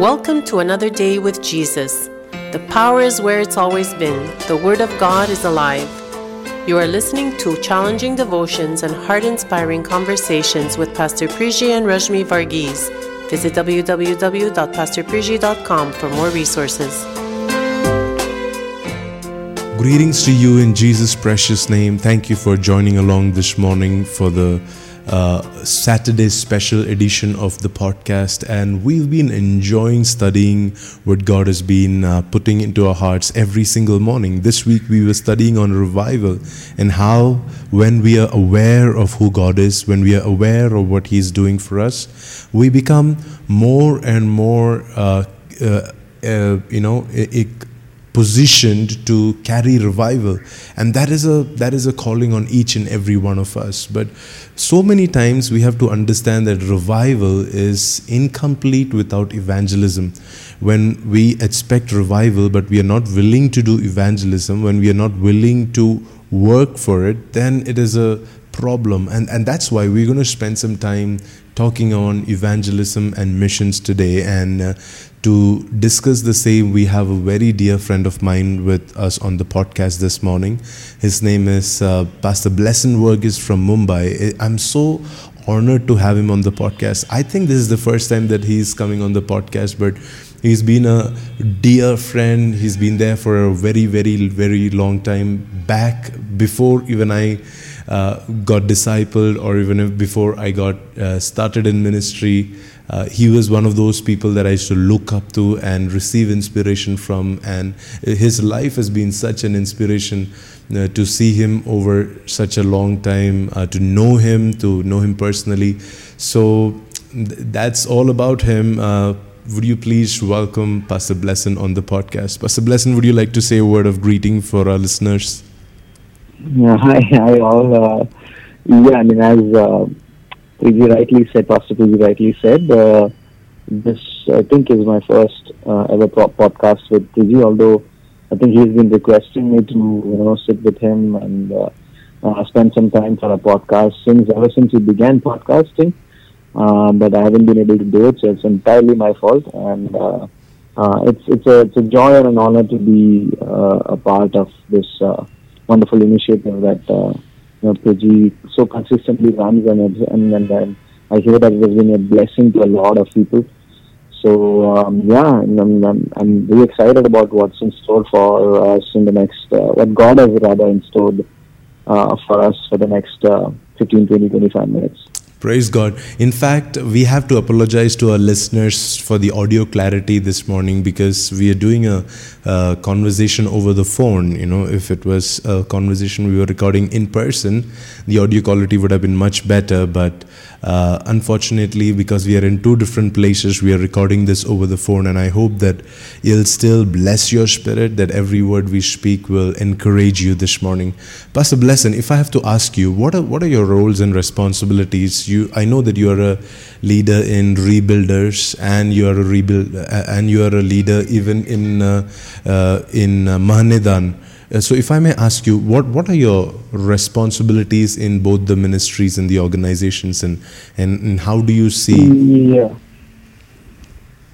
Welcome to another day with Jesus. The power is where it's always been. The Word of God is alive. You are listening to challenging devotions and heart inspiring conversations with Pastor Priji and Rajmi Varghese. Visit www.pastorpriji.com for more resources. Greetings to you in Jesus' precious name. Thank you for joining along this morning for the uh, Saturday special edition of the podcast. And we've been enjoying studying what God has been uh, putting into our hearts every single morning. This week we were studying on revival and how, when we are aware of who God is, when we are aware of what He's doing for us, we become more and more. Uh, uh, uh you know, it, positioned to carry revival. And that is a that is a calling on each and every one of us. But so many times we have to understand that revival is incomplete without evangelism. When we expect revival but we are not willing to do evangelism when we are not willing to work for it then it is a problem. And and that's why we're going to spend some time talking on evangelism and missions today and uh, to discuss the same, we have a very dear friend of mine with us on the podcast this morning. His name is uh, Pastor Blessen Varghese from Mumbai. I'm so honored to have him on the podcast. I think this is the first time that he's coming on the podcast, but he's been a dear friend. He's been there for a very, very, very long time back before even I. Uh, got discipled, or even before I got uh, started in ministry, uh, he was one of those people that I used to look up to and receive inspiration from. And his life has been such an inspiration uh, to see him over such a long time, uh, to know him, to know him personally. So th- that's all about him. Uh, would you please welcome Pastor Blessen on the podcast? Pastor Blessen, would you like to say a word of greeting for our listeners? Yeah, hi, hi all. Uh, yeah, I mean, as uh, rightly said, Pastor Priji rightly said, uh, this I think is my first uh, ever podcast with Priji, although I think he's been requesting me to you know sit with him and uh, uh, spend some time for a podcast since ever since he began podcasting. Uh, but I haven't been able to do it, so it's entirely my fault. And uh, uh, it's it's a it's a joy and an honor to be uh, a part of this uh, wonderful initiative that uh, you know, Priji so consistently runs and, and, and, and I hear that it has been a blessing to a lot of people. So um, yeah, I'm, I'm, I'm really excited about what's in store for us in the next, uh, what God has rather in store uh, for us for the next uh, 15, 20, 25 minutes. Praise God. In fact, we have to apologize to our listeners for the audio clarity this morning because we are doing a, conversation over the phone. You know, if it was a conversation we were recording in person, the audio quality would have been much better. But uh, unfortunately, because we are in two different places, we are recording this over the phone. And I hope that you'll still bless your spirit, that every word we speak will encourage you this morning. Pastor Blessen, if I have to ask you, what are, what are your roles and responsibilities? You, I know that you are a leader in rebuilders, and you are a rebuild, uh, and you are a leader even in uh, uh, in uh, Mahanedan. Uh, so, if I may ask you, what, what are your responsibilities in both the ministries and the organizations, and, and, and how do you see? Yeah.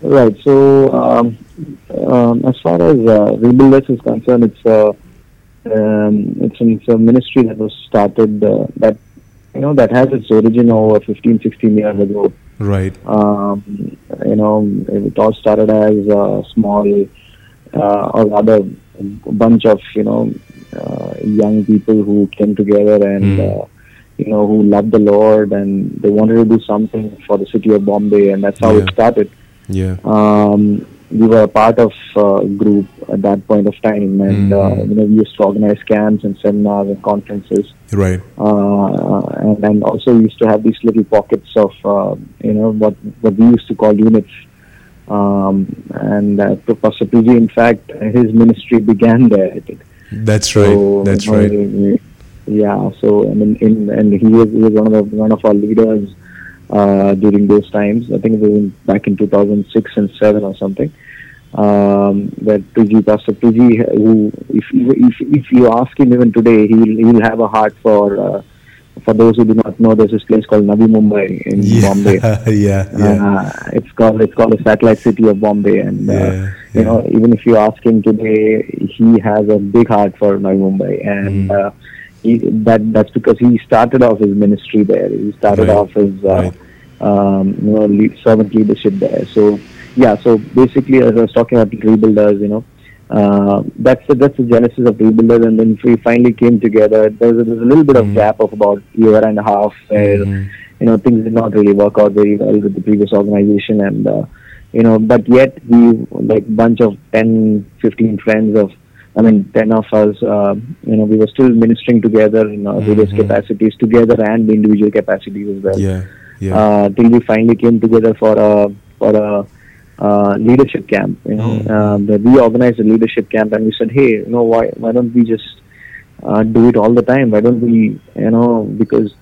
Right. So, um, um, as far as uh, Rebuilders is concerned, it's a um, it's, a, it's, a, ministry that was started uh, that you know that has its origin over 15, 16 years ago. Right. Um, you know, it all started as a small uh, or rather a bunch of you know uh, young people who came together and mm. uh, you know who loved the Lord and they wanted to do something for the city of Bombay and that's how yeah. it started. Yeah. Um, we were a part of a uh, group at that point of time, and mm. uh, you know we used to organize camps and seminars and conferences. Right. Uh, and also we used to have these little pockets of uh, you know what what we used to call units um, and uh, Pastor Priji, in fact, his ministry began there. I think. That's right. So, That's right. Yeah. So I mean, in, and he was, he was one of the, one of our leaders uh, during those times. I think it was in, back in 2006 and seven or something. Um, that Priji, Pastor Priji, who if if if you ask him even today, he'll he'll have a heart for uh, for those who do not know, there's this place called Navi Mumbai in yeah, Bombay. yeah, yeah. Uh, it's called it's called the satellite city of Bombay, and uh, Yeah, you yeah. know even if you ask him today, he has a big heart for Navi Mumbai, and Mm. uh, he, that that's because he started off his ministry there. He started Right, off his uh, right. um, you know lead, servant leadership there. So yeah, so basically, as I was talking about rebuilders, you know. Uh, that's the, that's the genesis of rebuilders, and then we finally came together. There's a, there's a little bit of Mm. gap of about year and a half where Mhm. you know things did not really work out very well with the previous organization and uh, you know but yet we like bunch of 10 15 friends of i mean 10 of us uh, you know we were still ministering together in uh, various Mhm. capacities together and individual capacities as well Yeah, yeah. uh, till we finally came together for a for a uh, leadership camp. You know, Mm. that we organized a leadership camp, and we said, hey, you know, why why don't we just uh, do it all the time? Why don't we, you know, because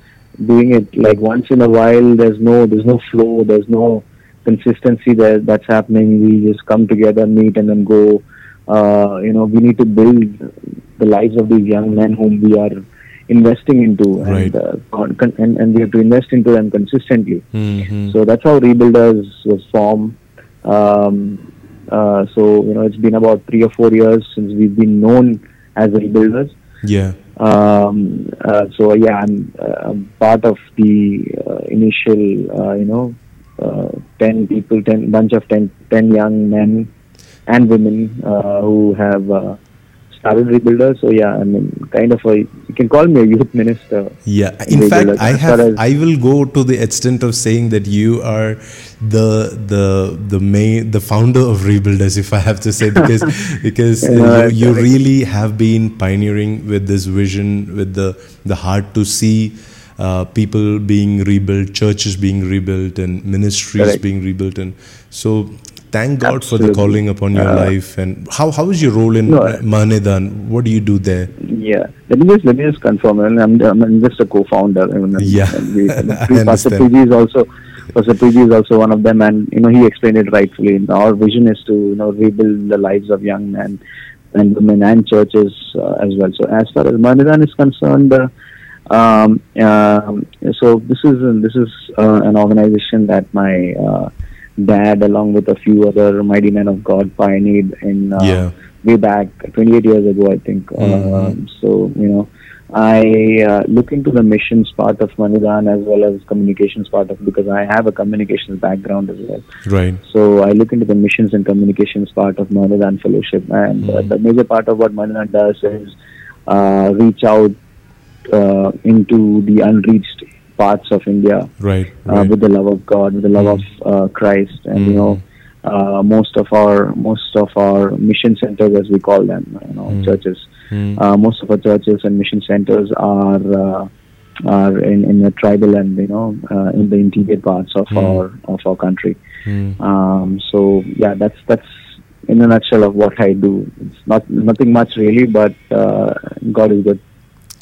doing it like once in a while, there's no there's no flow, there's no consistency there that's happening. We just come together, meet, and then go. Uh, you know, we need to build the lives of these young men whom we are investing into, Right. and, uh, and and we have to invest into them consistently. Mhm. So that's how Rebuilders was formed. Um, uh, so you know, it's been about three or four years since we've been known as Rebuilders. yeah, Um, uh, so yeah, I'm, uh, I'm part of the uh, initial, uh, you know, uh, ten people, ten bunch of 10, 10 young men and women uh, who have uh, started Rebuilders. So yeah, I mean, kind of a you can call me a youth minister. yeah. In fact, I have. as- I will go to the extent of saying that you are the the the main the founder of Rebuilders, if I have to say, because because you, you really have been pioneering with this vision, with the the heart to see. Uh, people being rebuilt, churches being rebuilt, and ministries Correct. being rebuilt, and so thank God for the calling upon your Uh, life. And how how is your role in No, uh, Mahanedan? What do you do there? Yeah, let me just let me just confirm. I'm, I'm just a co-founder. I mean, Yeah, and we, and I Pastor. Is also Pastor is also one of them, and you know he explained it rightfully. Our vision is to you know rebuild the lives of young men and women and churches uh, as well. So as far as Manidan is concerned. Uh, um, um, so this is this is uh, an organization that my dad, along with a few other mighty men of God, pioneered in uh, Yeah. way back 28 years ago, I think. Mhm. Um, so you know, I uh, look into the missions part of Manidan as well as communications part of because I have a communications background as well. Right. So I look into the missions and communications part of Manidan Fellowship, and uh, Mhm. the major part of what Manidan does is uh, reach out uh, into the unreached parts of India Right. uh, right. with the love of God, with the love Mm. of uh, Christ, and you Mm. know, uh, most of our most of our mission centers, as we call them, you know, Mm. churches. Mm. Uh, most of our churches and mission centers are uh, are in, in the tribal and you know uh, in the interior parts of Mm. our of our country. Mm. Um, so yeah, that's that's in a nutshell of what I do. It's not nothing much really, but uh, God is good.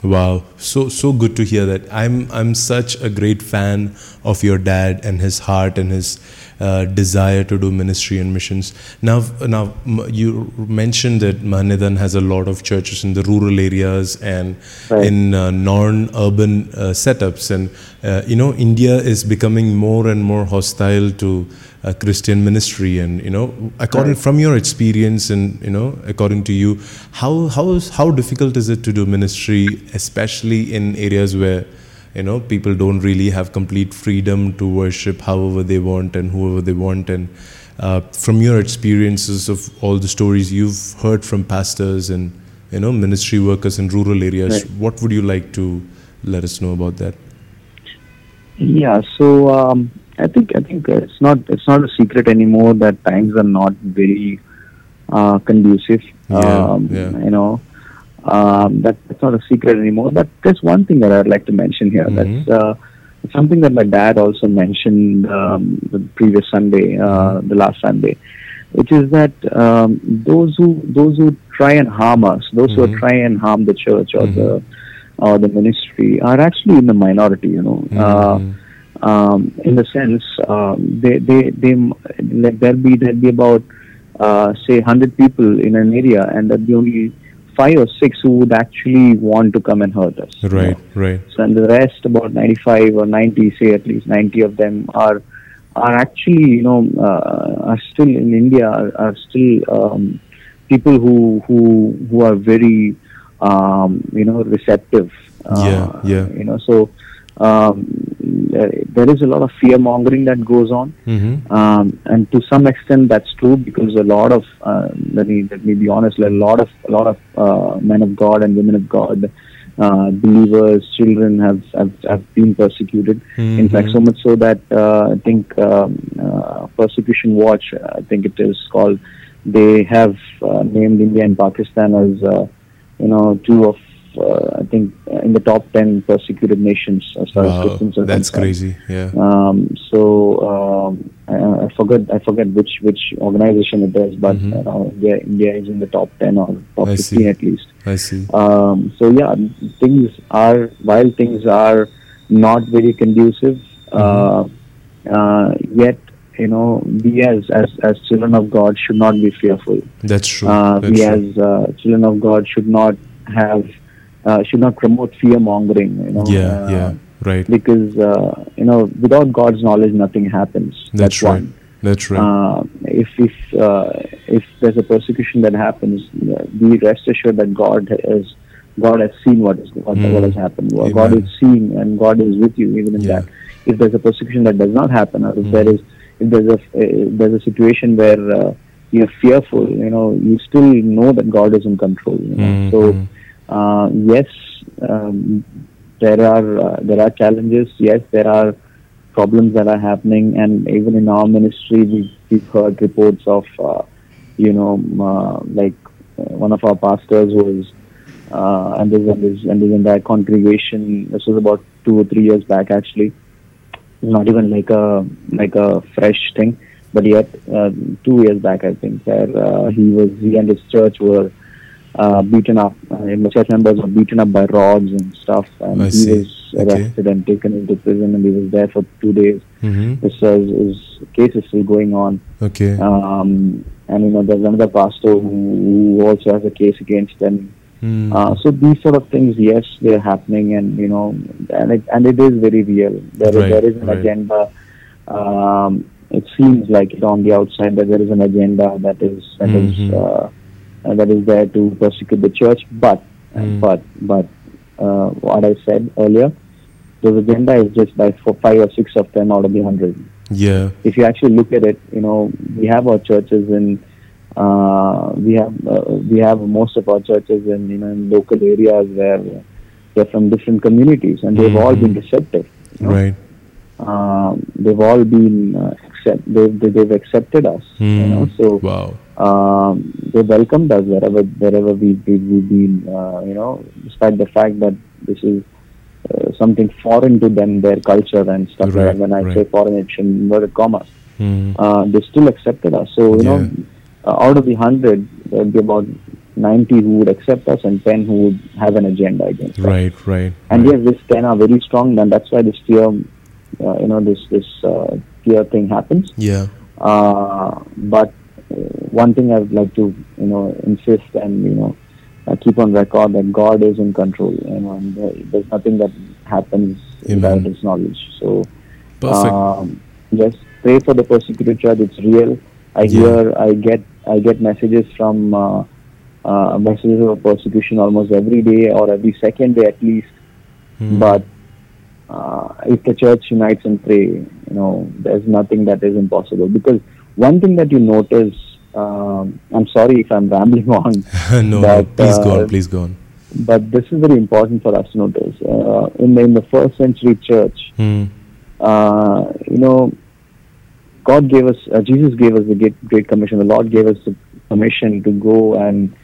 Wow, so so good to hear that. I'm I'm such a great fan of your dad and his heart and his uh, desire to do ministry and missions. Now, now you mentioned that Mahanedan has a lot of churches in the rural areas and Right. in uh, non-urban uh, setups, and uh, you know India is becoming more and more hostile to uh, Christian ministry. And you know, according Right. from your experience, and you know, according to you, how how how difficult is it to do ministry, especially in areas where you know people don't really have complete freedom to worship however they want and whoever they want and uh, from your experiences of all the stories you've heard from pastors and you know ministry workers in rural areas Right. what would you like to let us know about that Yeah, so um, I think I think it's not it's not a secret anymore that times are not very uh, conducive. Yeah, um, yeah. You know, um, that that's not a secret anymore. But there's one thing that I'd like to mention here. Mhm. That's uh, something that my dad also mentioned um, the previous Sunday, uh, Mm-hmm. the last Sunday, which is that um, those who those who try and harm us, those who Mhm. try and harm the church or Mhm. the or the ministry, are actually in the minority. You know. Uh, Mhm. um, in the sense um, they they they like there'll be there'll be about uh, say hundred people in an area, and there'll be only five or six who would actually want to come and hurt us. you Right, know. right. So and the rest, about 95 or 90, say at least 90 of them are are actually, you know, uh, are still in India, are, are still um, people who who who are very, um, you know, receptive. Uh, Yeah, yeah. You know, so um, there is a lot of fear mongering that goes on. Mm-hmm. Um, and to some extent that's true because a lot of uh, let me let me be honest a lot of a lot of uh, men of God and women of God uh, believers children have, have have been persecuted in fact so much so that uh, I think um, uh, persecution watch I think it is called they have uh, named India and Pakistan as uh, you know two of uh, I think uh, in the top 10 persecuted nations as far as Christians are that's concerned. crazy. Yeah. Um, so um, I, I forget I forget which which organization it is, but Mhm. you know, India India is in the top ten or top I fifteen see. at least. I see. Um, so yeah, things are while things are not very conducive, uh, uh, yet you know we as, as as children of God should not be fearful. That's true. Uh, That's we true. as uh, children of God should not have uh, should not promote fear mongering. You know, yeah, uh, yeah. Right. because uh, you know without God's knowledge nothing happens. That's right. one. That's right. Uh, if if uh, if there's a persecution that happens, uh, be rest assured that God has God has seen what is what, Mm. what has happened. God is seeing and God is with you even in Yeah. that. If there's a persecution that does not happen, or if Mm. there is if there's a if there's a situation where uh, you're fearful, you know, you still know that God is in control. You know? Mhm. So uh, yes, um, there are uh, there are challenges. Yes, there are problems that are happening, and even in our ministry, we've, we've heard reports of, uh, you know, um, uh, like one of our pastors was, uh, and there's and there's and there's entire congregation. This was about two or three years back, actually. Not even like a like a fresh thing, but yet uh, two years back, I think, where uh, he was he and his church were uh, beaten up. Uh, the church members were beaten up by rods and stuff, and I he see. was Okay. arrested and taken into prison, and he was there for two days. Mm-hmm. His, uh, his case is still going on, Okay. um, and you know there's another pastor who, who also has a case against them. Mm. Uh, so these sort of things, yes, they're happening, and you know, and it, and it is very real. There is Right, there is an right. agenda. Um, it seems like it on the outside that there is an agenda that is that is, Mhm. uh, uh, that is there to persecute the church. But Mm. but but uh, what I said earlier, the agenda is just by for five or six of them out of the hundred. yeah. If you actually look at it, you know, we have our churches in uh, we have uh, we have most of our churches in you know in local areas where they're from different communities and they've all been Mhm. receptive. you know. Right. Um, they've all been uh, accept they've, they- they've accepted us. You know, Mm. so Wow. Um, they welcomed us wherever wherever we, we we've been. Uh, you know, despite the fact that this is uh, something foreign to them, their culture and stuff. like that. When I right. say foreign, it's in inverted commas Mm. uh, they still accepted us. So you know, uh, out of the hundred, there'd be about ninety who would accept us, and ten who would have an agenda against us. Right. Right. And right. yes, this ten are very strong, and that's why this fear, uh, you know, this this uh, fear thing happens. Yeah. Uh, but uh, one thing I would like to you know insist and you know uh, keep on record that God is in control, you know, and uh, there's nothing that happens without Amen. His knowledge. So. Perfect. Um, yes, pray for the persecuted church. It's real. I Yeah. hear, I get, I get messages from uh, uh, messages of persecution almost every day or every second day at least. Mm. But uh, if the church unites and pray, you know, there's nothing that is impossible. Because one thing that you notice, um, I'm sorry if I'm rambling on, no, no. but, Please go uh, on. Please go on. but this is very important for us to notice. Uh, in the in the first century church, Mm. uh, you know, God gave us, uh, Jesus gave us the great, great commission. The Lord gave us the permission to go and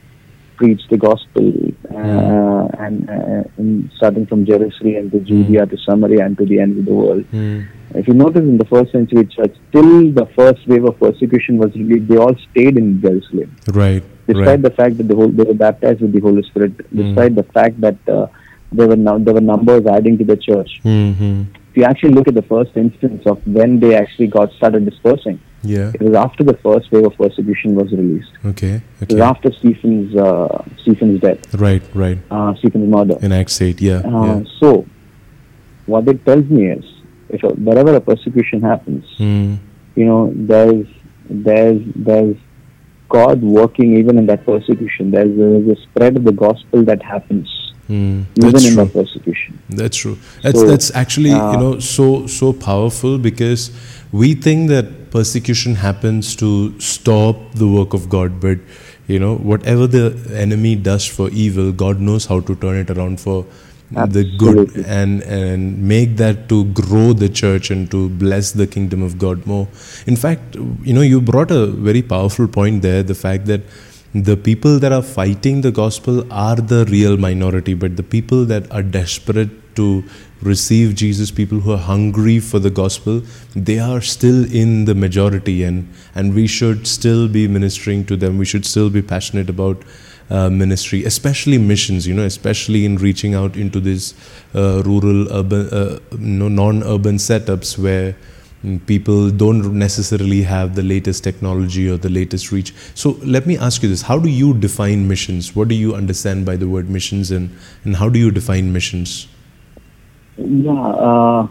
preach the gospel, uh, and, uh, and starting from Jerusalem to Judea to Samaria and to the end of the world. Mm. If you notice in the first century church, till the first wave of persecution was released, they all stayed in Jerusalem Right. despite Right. the fact that the whole, they were baptized with the Holy Spirit, despite the fact that uh, there were now there were numbers adding to the church. Mm-hmm. If you actually look at the first instance of when they actually got started dispersing, Yeah. It was after the first wave of persecution was released. Okay. It was Okay. after Stephen's uh, Stephen's death, Right. Right. uh, Stephen's murder. In Acts eight. Yeah. Uh, yeah. So, what it tells me is, if a, wherever a persecution happens, Hmm. you know, there's there's there's God working even in that persecution. There's, there's a spread of the gospel that happens Hmm. even in true. that persecution. That's true. That's So, that's actually uh, you know so so powerful because we think that persecution happens to stop the work of God, but you know whatever the enemy does for evil, God knows how to turn it around for the good and and make that to grow the church and to bless the kingdom of God more. In fact, you know you brought a very powerful point there, the fact that the people that are fighting the gospel are the real minority, but the people that are desperate to receive Jesus, people who are hungry for the gospel, they are still in the majority, and and we should still be ministering to them. We should still be passionate about uh, ministry, especially missions. You know, especially in reaching out into these uh, rural, urban, uh, non-urban setups where mm, people don't necessarily have the latest technology or the latest reach. So let me ask you this: How do you define missions? What do you understand by the word missions, and and how do you define missions? Yeah. Uh,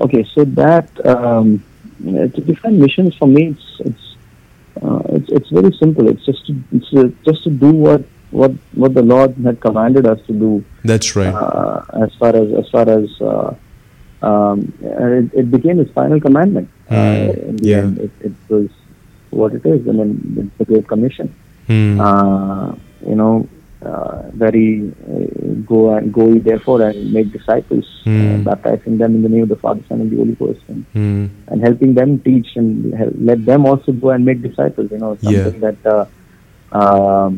okay. So that um, to define missions for me, it's it's uh, it's, it's very simple. It's just to, it's uh just to do what what what the Lord had commanded us to do. That's right. Uh, as far as as far as uh, um, it, it became His final commandment. Uh, Mm, in yeah. it, it was what it is. I mean, it's the Great Commission. Hmm. Uh, you know, uh, very uh, go and go therefore and make disciples, uh, Hmm. baptizing them in the name of the Father, Son, and the Holy Ghost, and, Hmm. and helping them teach and help, let them also go and make disciples. You know, Yeah. something that uh, um,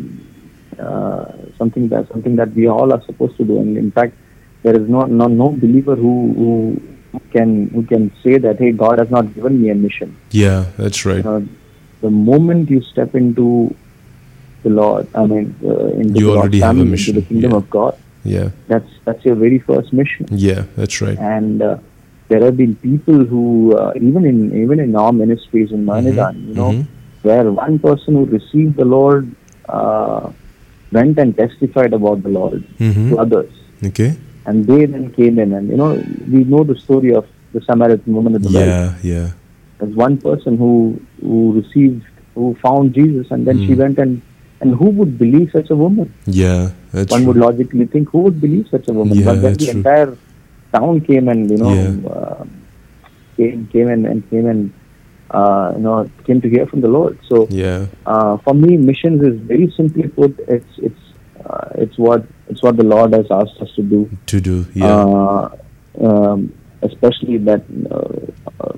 uh, something that something that we all are supposed to do. And in fact, there is no no, no believer who, who can who can say that hey, God has not given me a mission. Yeah, that's right. You know, the moment you step into the Lord, I mean, uh, into You the Lord's already have a mission, into the kingdom yeah. of God, Yeah, that's that's your very first mission. yeah, that's right. And uh, there have been people who, uh, even in even in our ministries in Manidan, you know, mhm. where one person who received the Lord uh, went and testified about the Lord Mhm. to others, Okay. and they then came in, and you know, we know the story of the Samaritan woman at the well. Yeah, yeah, There's one person who who received who found Jesus and then she Mm. went and and who would believe such a woman? yeah. That's One true. would logically think who would believe such a woman? Yeah, but then the true. entire town came and you know Yeah. uh, came came and, and came and uh, you know came to hear from the Lord. So Yeah, uh, for me, missions is very simply put. It's it's uh, it's what it's what the Lord has asked us to do. to do. Yeah, Uh, um, especially that uh, uh,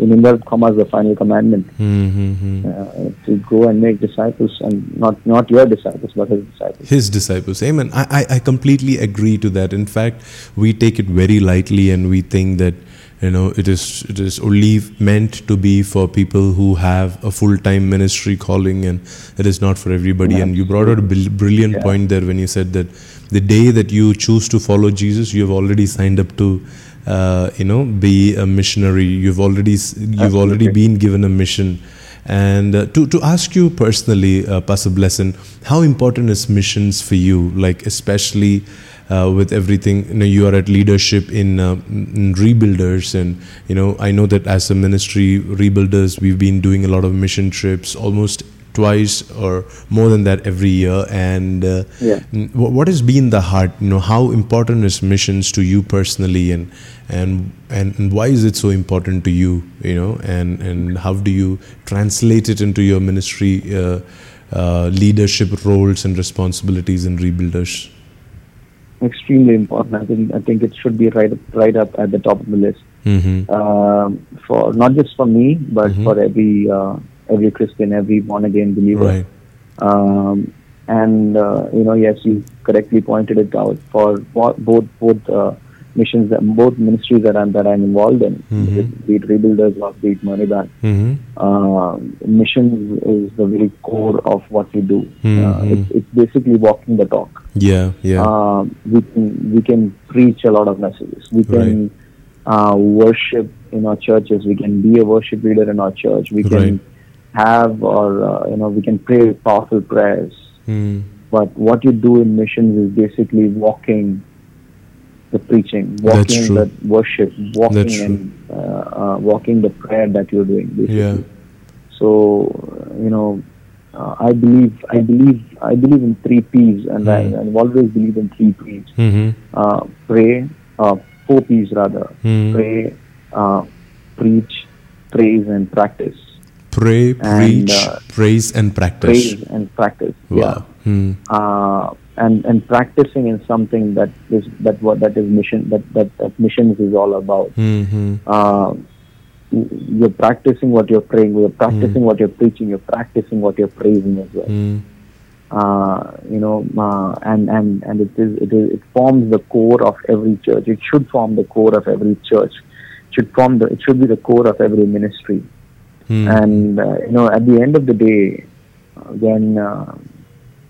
in inverted commas, the final commandment mm-hmm. uh, to go and make disciples, and not not your disciples, but his disciples. his disciples. Amen. I, I, I completely agree to that. In fact, we take it very lightly and we think that you know it is it is only meant to be for people who have a full time ministry calling and it is not for everybody. And you brought out a brilliant Yeah. point there when you said that the day that you choose to follow Jesus, you have already signed up to uh, you know be a missionary. You've already you've already been given a mission. And uh, to, to ask you personally, uh, Pastor Blessen, how important is missions for you? Like, especially uh, with everything, you know, you are at leadership in, uh, in Rebuilders. And, you know, I know that as a ministry, Rebuilders, we've been doing a lot of mission trips almost twice or more than that every year. And uh, Yeah. What has been the heart you know how important is missions to you personally and and and, why is it so important to you you know and and how do you translate it into your ministry uh, uh, leadership roles and responsibilities in rebuilders Extremely important. I think I think it should be right up, right up at the top of the list. mm-hmm. Um, for not just for me, but Mhm. for every uh, every Christian, every born again believer. right Um, and uh, you know, yes, you correctly pointed it out for both both uh, missions, that, both ministries that I'm that I'm involved in, Mhm. be it rebuilders or be it mm-hmm. Uh, missions is the very core of what we do. Uh, Mhm. it's, it's basically walking the talk. yeah yeah Um, we can we can preach a lot of messages. We can uh, worship in our churches. We can be a worship leader in our church. We can Right. Have or uh, you know we can pray powerful prayers. Mm. But what you do in missions is basically walking the preaching, walking the worship, walking and uh, uh, walking the prayer that you're doing. Basically. Yeah. So you know, uh, I believe, I believe, I believe in three P's, and I, Hmm. I've always believed in three P's: Mm-hmm. uh, pray, uh, four P's rather: Hmm. pray, uh, preach, praise, and practice. Pray, preach, uh, praise, and practice. Praise and practice. Wow. Hmm. Yeah. Uh, and and practicing is something that is that what that is mission that that, that missions is all about. Mm-hmm. Uh, you're practicing what you're praying. You're practicing what you're preaching. You're practicing what you're praising as well. Mm. Uh, you know, uh, and and and it is it is it forms the core of every church. It should form the core of every church. It should form the it should be the core of every ministry. Mm. And uh, you know, at the end of the day, uh, when uh,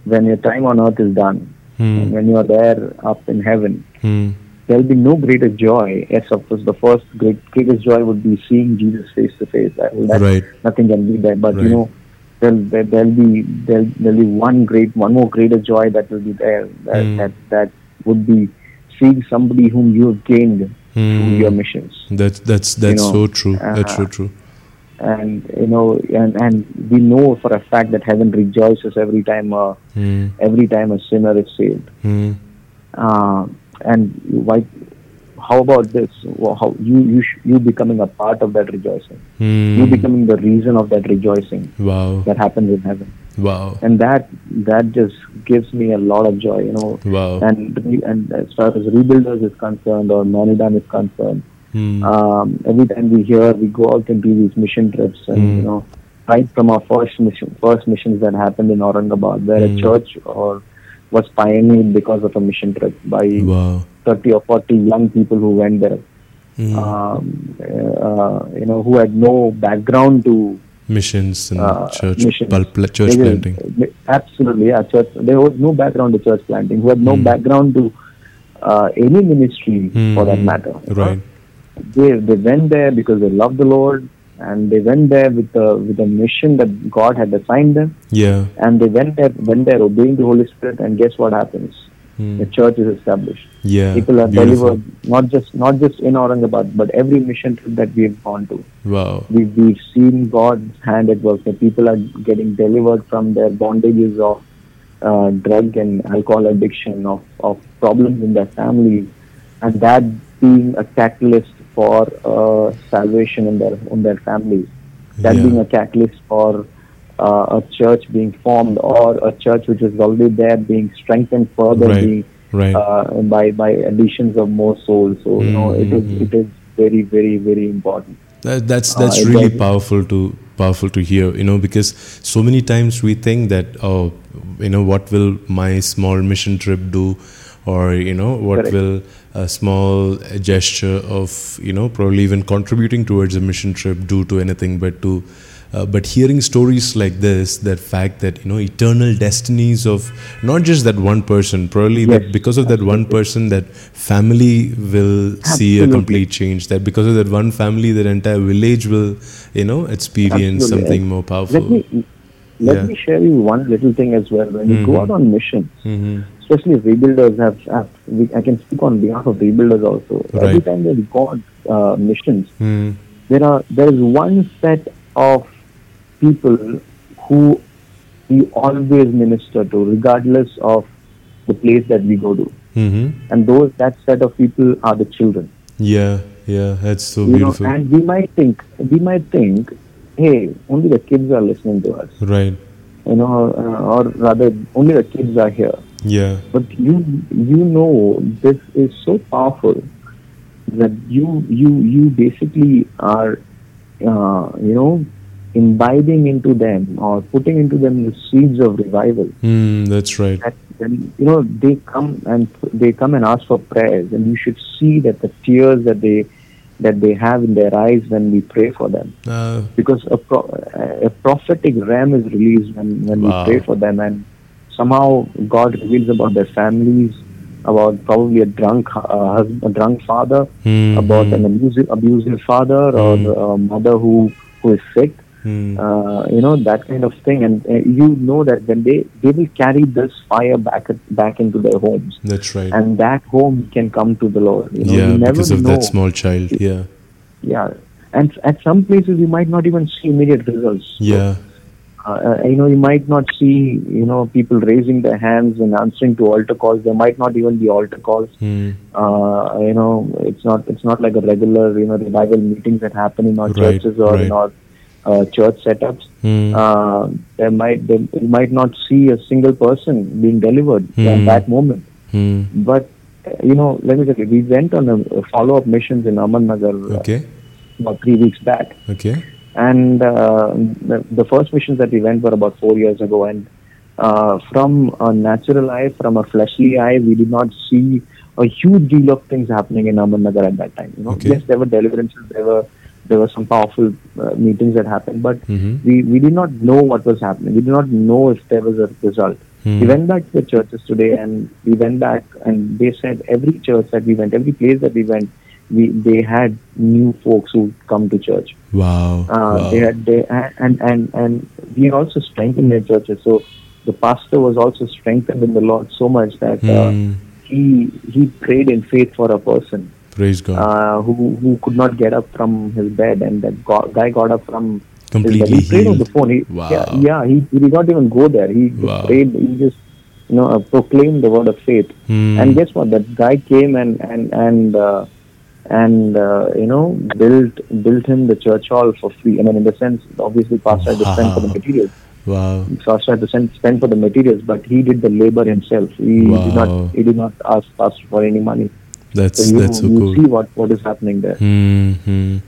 when your time on earth is done, and Mm. when you are there up in heaven, Mm. there will be no greater joy. Yes, of course, the first great greatest joy would be seeing Jesus face to face. That, that Right. nothing can be there. But Right. you know, there'll there, there'll be there'll, there'll be one great one more greater joy that will be there. That that, that would be seeing somebody whom you have gained through Mm. your missions. That's that's that's know, so true. that's so uh, true. And you know, and and we know for a fact that heaven rejoices every time uh, Mm. every time a sinner is saved. Mm. Uh, and why? How about this? Well, How you you sh- you becoming a part of that rejoicing? You Mm. becoming the reason of that rejoicing Wow. that happens in heaven, Wow. and that that just gives me a lot of joy, you know. Wow. And and as far as rebuilders is concerned or Manidam is concerned, Mm. um, every time we hear, we go out and do these mission trips, and Mm. you know, right from our first mission, first missions that happened in Aurangabad, where Mm. a church or was pioneered because of a mission trip by Wow. 30 or 40 young people who went there, Mm. um, uh, you know, who had no background to Missions and uh, church mission. pul- pl- church They planting. Absolutely, yeah. Church. There was no background to church planting. Who had no Mm. background to uh, any ministry for that Mm. matter. you know. They they went there because they loved the Lord, and they went there with the with a mission that God had assigned them, Yeah. and they went there went there obeying the Holy Spirit. And guess what happens? Mm. The church is established. Yeah. People are Beautiful. delivered not just not just in Aurangabad, but every mission trip that we've gone to. Wow. We've, we've seen God's hand at work. The people are getting delivered from their bondages of uh, drug and alcohol addiction, of, of problems in their families, and that being a catalyst for uh, salvation in their in their families. That Yeah. being a catalyst for uh, a church being formed or a church which is already there being strengthened further, Right. being Right. uh, by by additions of more souls. So you know it is Mhm. it is very very very important. That, that's Uh, that's it really powerful to powerful to hear you know because so many times we think that oh you know what will my small mission trip do or you know what Correct. will a small gesture of you know probably even contributing towards a mission trip do to anything but to uh, but hearing stories like this that fact that you know eternal destinies of not just that one person probably that because of that one person that family will see a complete change that because of that one family that entire village will you know experience Absolutely. something more powerful Let me let Yeah. me share you one little thing as well. When you go Mhm. out on missions, hmm especially rebuilders have, have we, I can speak on behalf of rebuilders also. Every time they on uh, missions, mm. there are there is one set of people who we always minister to, regardless of the place that we go to. hmm And those that set of people are the children. yeah yeah that's so you know, beautiful and we might think we might think, hey, only the kids are listening to us. right You know, uh, or rather, only the kids are here. yeah But you you know this is so powerful that you you you basically are uh, you know imbibing into them or putting into them the seeds of revival. mm, that's right That when you know they come and they come and ask for prayers, and you should see that the tears that they that they have in their eyes when we pray for them uh, because a, pro- a prophetic ram is released when, when Wow. we pray for them and somehow god reveals about their families about probably a drunk uh, husband, a drunk father, Hmm, about hmm, an abusive abusive father or a mother who who is sick. Hmm. Uh, you know that kind of thing, and uh, you know that when they they will carry this fire back back into their homes, That's right. and that home can come to the Lord. You know, yeah, you never because of know. that small child. Yeah. Yeah, and at some places you might not even see immediate results. Yeah. Uh, uh, you know, you might not see, you know, people raising their hands and answering to altar calls. There might not even be altar calls. Uh, you know, it's not it's not like a regular, you know, revival meetings that happen in our Right, churches or in our uh, church setups. Hmm. Uh, there might there, you might not see a single person being delivered Hmm. at that moment. Hmm. But uh, you know, let me tell you, we went on a, follow-up missions in Ahmednagar uh, Okay. about three weeks back. Okay. And uh, the, the first missions that we went were about four years ago. And uh, from a natural eye, from a fleshly eye, we did not see a huge deal of things happening in Ahmednagar at that time. You know, Okay. yes, there were deliverances, there were there were some powerful uh, meetings that happened, but Mhm. we, we did not know what was happening. We did not know if there was a result. Hmm. We went back to the churches today, and we went back, and they said every church that we went, every place that we went, we they had new folks who come to church. Wow. Uh, wow. They had they and and and we also strengthened their churches. So the pastor was also strengthened in the Lord so much that uh, Hmm. he he prayed in faith for a person Praise God. uh, who who could not get up from his bed, and that go- guy got up from his bed. He prayed on the phone. He, Wow. Yeah, yeah. He, he did not even go there. He just Wow. prayed. He just you know uh, proclaimed the word of faith. Hmm. And guess what? That guy came and and and uh, and uh, you know built built him the church hall for free. I mean, in the sense, obviously, pastor had to spend for the materials. Wow. Pastor had to spend, spend for the materials, but he did the labor himself. He did not he did not ask pastor for any money. That's So you, that's so you cool. see what what is happening there. Hmm. hmm.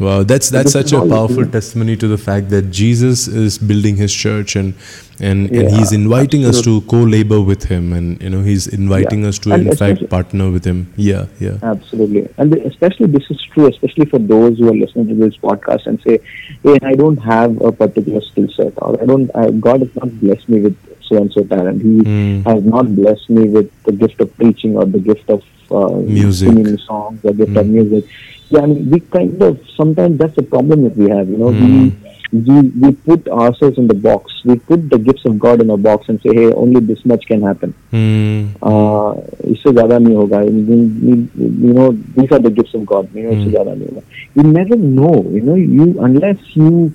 Wow, that's that's such a powerful testimony to the fact that Jesus is building His church and and, and He's inviting us to co-labor with Him, and you know He's inviting Yeah. us to And in fact partner with Him. Yeah, yeah. Absolutely. And especially this is true, especially for those who are listening to this podcast and say, hey, I don't have a particular skill set or I don't, I, God has not blessed me with so and so talent. He Hmm. has not blessed me with the gift of preaching or the gift of uh, Music. singing songs or gift of Hmm. music. Yeah, I mean, we kind of, sometimes that's the problem that we have, you know, Hmm. we, we, we put ourselves in the box. We put the gifts of God in a box and say, hey, only this much can happen. Hmm. uh, इससे ज्यादा नहीं होगा you know these are the gifts of God you know इससे Hmm. ज्यादा नहीं होगा you never know you know you unless you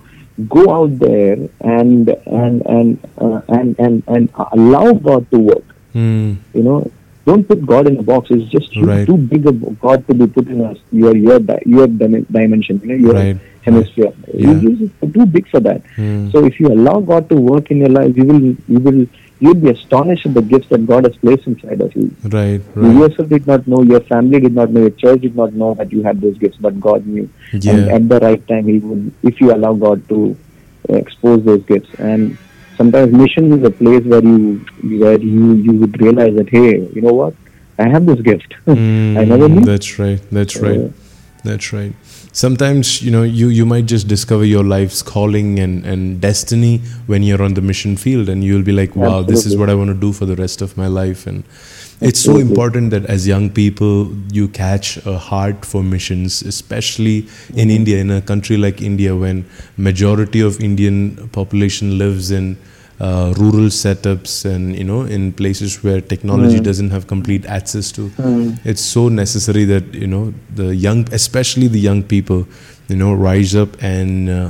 go out there and and and uh, and and and allow God to work Hmm. you know don't put God in a box it's just too, Right. too big of God to be put in a your your your dimension you know your Right. hemisphere Yeah. It is too big for that Hmm. so if you allow God to work in your life, you will you will you'll be astonished at the gifts that God has placed inside of you. Right, You right. yourself did not know, your family did not know, your church did not know that you had those gifts, but God knew. And Yeah. at the right time, He would, if you allow God to uh, expose those gifts. And sometimes mission is a place where you where you you would realize that hey, you know what, I have this gift. I never knew. That's right. That's Uh, right. That's right. Sometimes you know you you might just discover your life's calling and and destiny when you're on the mission field, and you'll be like, "Wow, this is what I want to do for the rest of my life." And it's so important that as young people you catch a heart for missions, especially Mm-hmm. in India, in a country like India, when majority of Indian population lives in uh, rural setups and you know in places where technology Mm. doesn't have complete access to Mm. it's so necessary that you know the young especially the young people you know rise up and uh,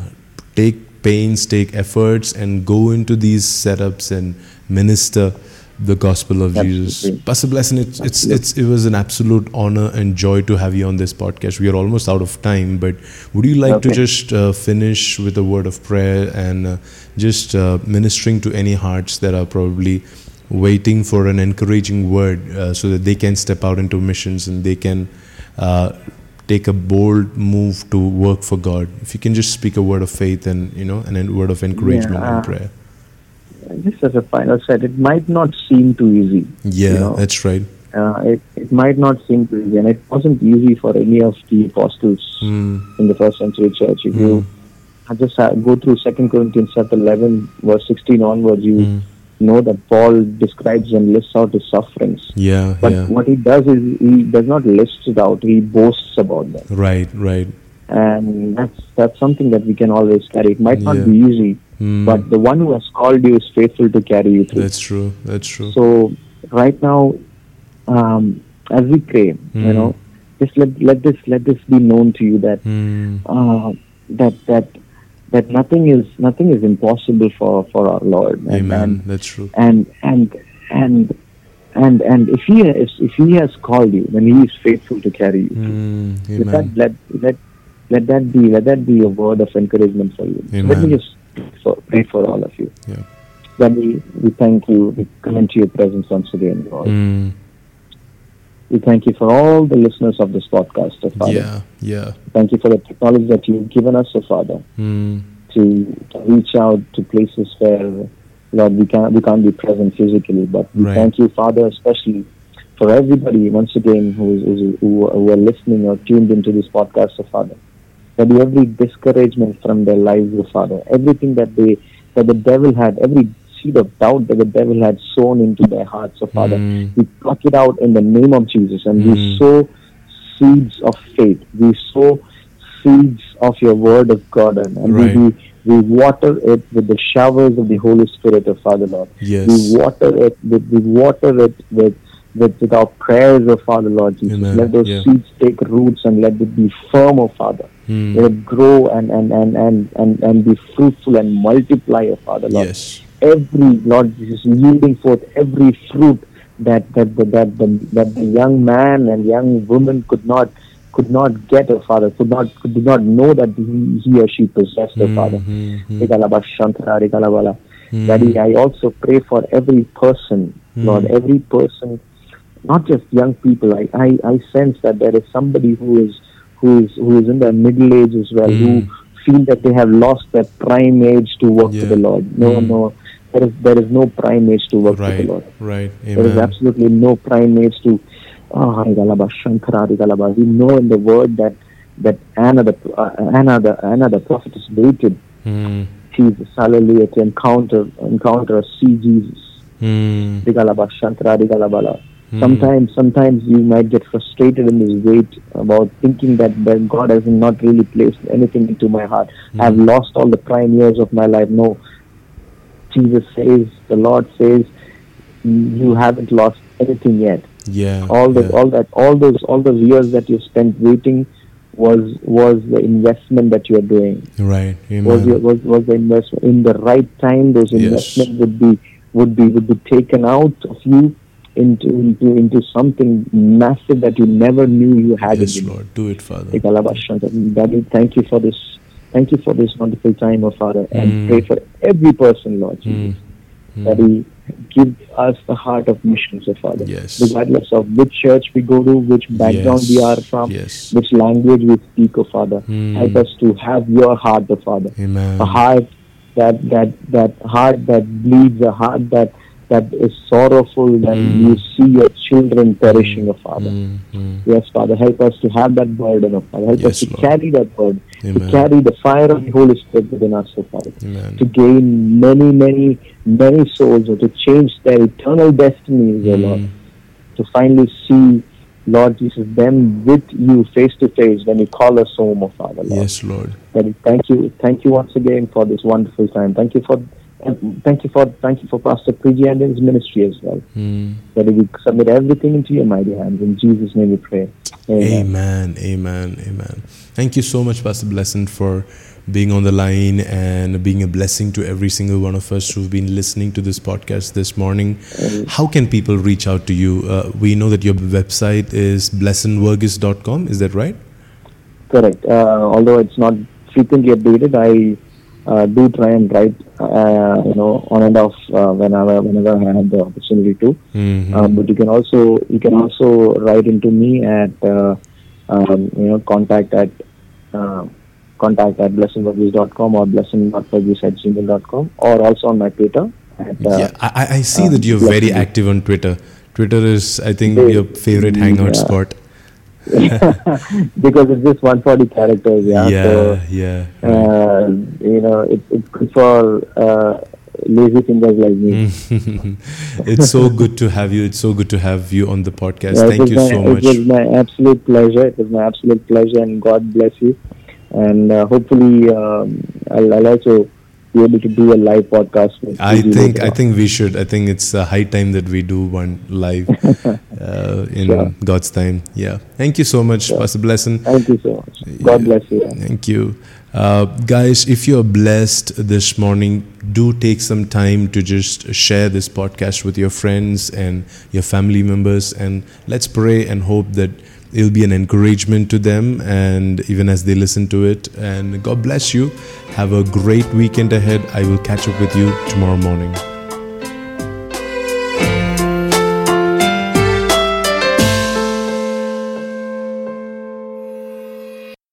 take pains take efforts and go into these setups and minister the gospel of jesus Absolutely. pastor Blessen it's, it's it's it was an absolute honor and joy to have you on this podcast we are almost out of time but would you like to just uh, finish with a word of prayer and uh, just uh, ministering to any hearts that are probably waiting for an encouraging word uh, so that they can step out into missions and they can uh, take a bold move to work for God. If you can just speak a word of faith and you know and a word of encouragement Yeah, and uh, prayer. Just as a final set, it might not seem too easy. Yeah, you know. that's right. uh, it, it might not seem too easy, and it wasn't easy for any of the apostles Mm, in the first century church. If you Mm. I just uh, go through Second Corinthians chapter eleven, verse sixteen onwards, you mm, know that Paul describes and lists out his sufferings. Yeah, But yeah. what he does is he does not list it out. He boasts about them, Right, right. And that's that's something that we can always carry. It might not Yeah. be easy, Hmm. but the one who has called you is faithful to carry you through. That's true. That's true. So right now, um, as we pray, Mm. you know, just let let this let this be known to you that Hmm. uh, that that that nothing is nothing is impossible for for our Lord. And, Amen. And That's true. and and and and and if he is if he has called you, then he is faithful to carry you. Hmm. Let that let let let that be let that be a word of encouragement for you. So let me just pray for, pray for all of you. Yeah. Then we, we thank you. We come into your presence once again, Lord. Hmm. We thank you for all the listeners of this podcast, oh Father. Yeah, yeah. Thank you for the technology that you've given us, oh Father, Hmm. to, to reach out to places where, Lord, we can't we can't be present physically. But we Right. thank you, Father, especially for everybody once again who is, is who, who are listening or tuned into this podcast, oh Father. That every discouragement from their lives, oh Father, everything that they that the devil had, every seed of doubt that the devil had sown into their hearts, oh Father, Mm. we pluck it out in the name of Jesus and we Mm. sow seeds of faith. We sow seeds of your word of God and, and Right. we, we water it with the showers of the Holy Spirit, of Father Lord. Yes. We water it with we water it with with, with our prayers, of Father Lord Jesus. Amen. Let those Yeah. seeds take roots and let it be firm, oh Father. Hmm. Let it grow and, and, and, and, and, and be fruitful and multiply, oh Father Lord Yes. every Lord Jesus yielding forth every fruit that that that, that, the, that the young man and young woman could not could not get, oh Father, could not could did not know that he, he or she possessed, oh Father. Hmm. Hmm. Regalabashantara, regalabala. Hmm. Daddy, I also pray for every person, Lord, Hmm. every person, not just young people. I, I, I sense that there is somebody who is who is who is in their middle age as well, who Hmm. feel that they have lost their prime age to work Yeah. for the Lord. No, Hmm. no, there is there is no prime age to work for the Lord. Right. There is absolutely no prime age to. Oh, Shankara, we know in the word that that Anna the uh, Anna the Anna the prophetess waited Hmm. Jesus, hallelujah, to encounter encounter see Jesus. Hmm. Rigalaba, Shantara, Rigalabala. Hmm. Sometimes, sometimes you might get frustrated in this wait about thinking that, that God has not really placed anything into my heart. I've Hmm. lost all the prime years of my life. No, Jesus says, the Lord says, you haven't lost anything yet. Yeah. All the, yeah. all that, all those, all those years that you spent waiting was was the investment that you are doing Right. was, your, was was the investment in the right time those Yes. investments would be would be would be taken out of you into into into something massive that you never knew you had Yes. Lord. Do it, Father. Daddy, thank you for this thank you for this wonderful time, oh Father, and Mm. pray for every person, Lord Hmm. Jesus. Hmm. Daddy, give us the heart of missions, oh Father. Yes. Regardless of which church we go to, which background we are from, Yes. which language we speak, oh Father. Hmm. Help us to have your heart, oh Father Amen. a heart that that that heart that bleeds, a heart that that is sorrowful when Mm. you see your children perishing, oh Father. Hmm. Hmm. Yes, Father, help us to have that burden, oh Father. Help us to Lord. carry that burden, to carry the fire of the Holy Spirit within us, oh Father. Amen. To gain many, many, many souls, or to change their eternal destinies, oh Lord. To finally see, Lord Jesus, them with you face to face when you call us home, oh Father, Lord. Yes, Lord. Daddy, thank you, thank you once again for this wonderful time. Thank you for, and thank you for, thank you for Pastor Priji and his ministry as well. Hmm. Daddy, we submit everything into your mighty hands. In Jesus' name we pray. Amen. Amen. Amen. Amen. Thank you so much, Pastor Blessen, for being on the line and being a blessing to every single one of us who've been listening to this podcast this morning. How can people reach out to you? Uh, we know that your website is blessenvarghese.com. Is that right? Correct. Uh, although it's not frequently updated, I uh, do try and write, uh, you know, on and off uh, whenever whenever I have the opportunity to. Mhm. Um, but you can also you can also write into me at uh, um, you know contact at uh, contact at blessenvarghese.com or blessen.varghese at gmail.com or also on my Twitter. At, uh, yeah, I, I- see that you're very active on Twitter. Twitter is, I think, your favorite hangout Yeah. spot. because it's just 140 characters. Yeah. yeah, So, yeah. right. uh, you know, it, it's good for uh, lazy fingers like me. it's so good to have you. It's so good to have you on the podcast. Yeah, Thank you my, so It was my absolute pleasure. It was my absolute pleasure, and God bless you. And uh, hopefully, um, I'll, I'll also be able to do a live podcast. With I think I think we should. I think it's a high time that we do one live uh, in Sure. God's time. Yeah. Thank you so much, Sure. Pastor Blessen. Thank you so much. God bless you. Thank you. Uh, guys, if you're blessed this morning, do take some time to just share this podcast with your friends and your family members. And let's pray and hope that it'll be an encouragement to them and even as they listen to it. And God bless you. Have a great weekend ahead. I will catch up with you tomorrow morning.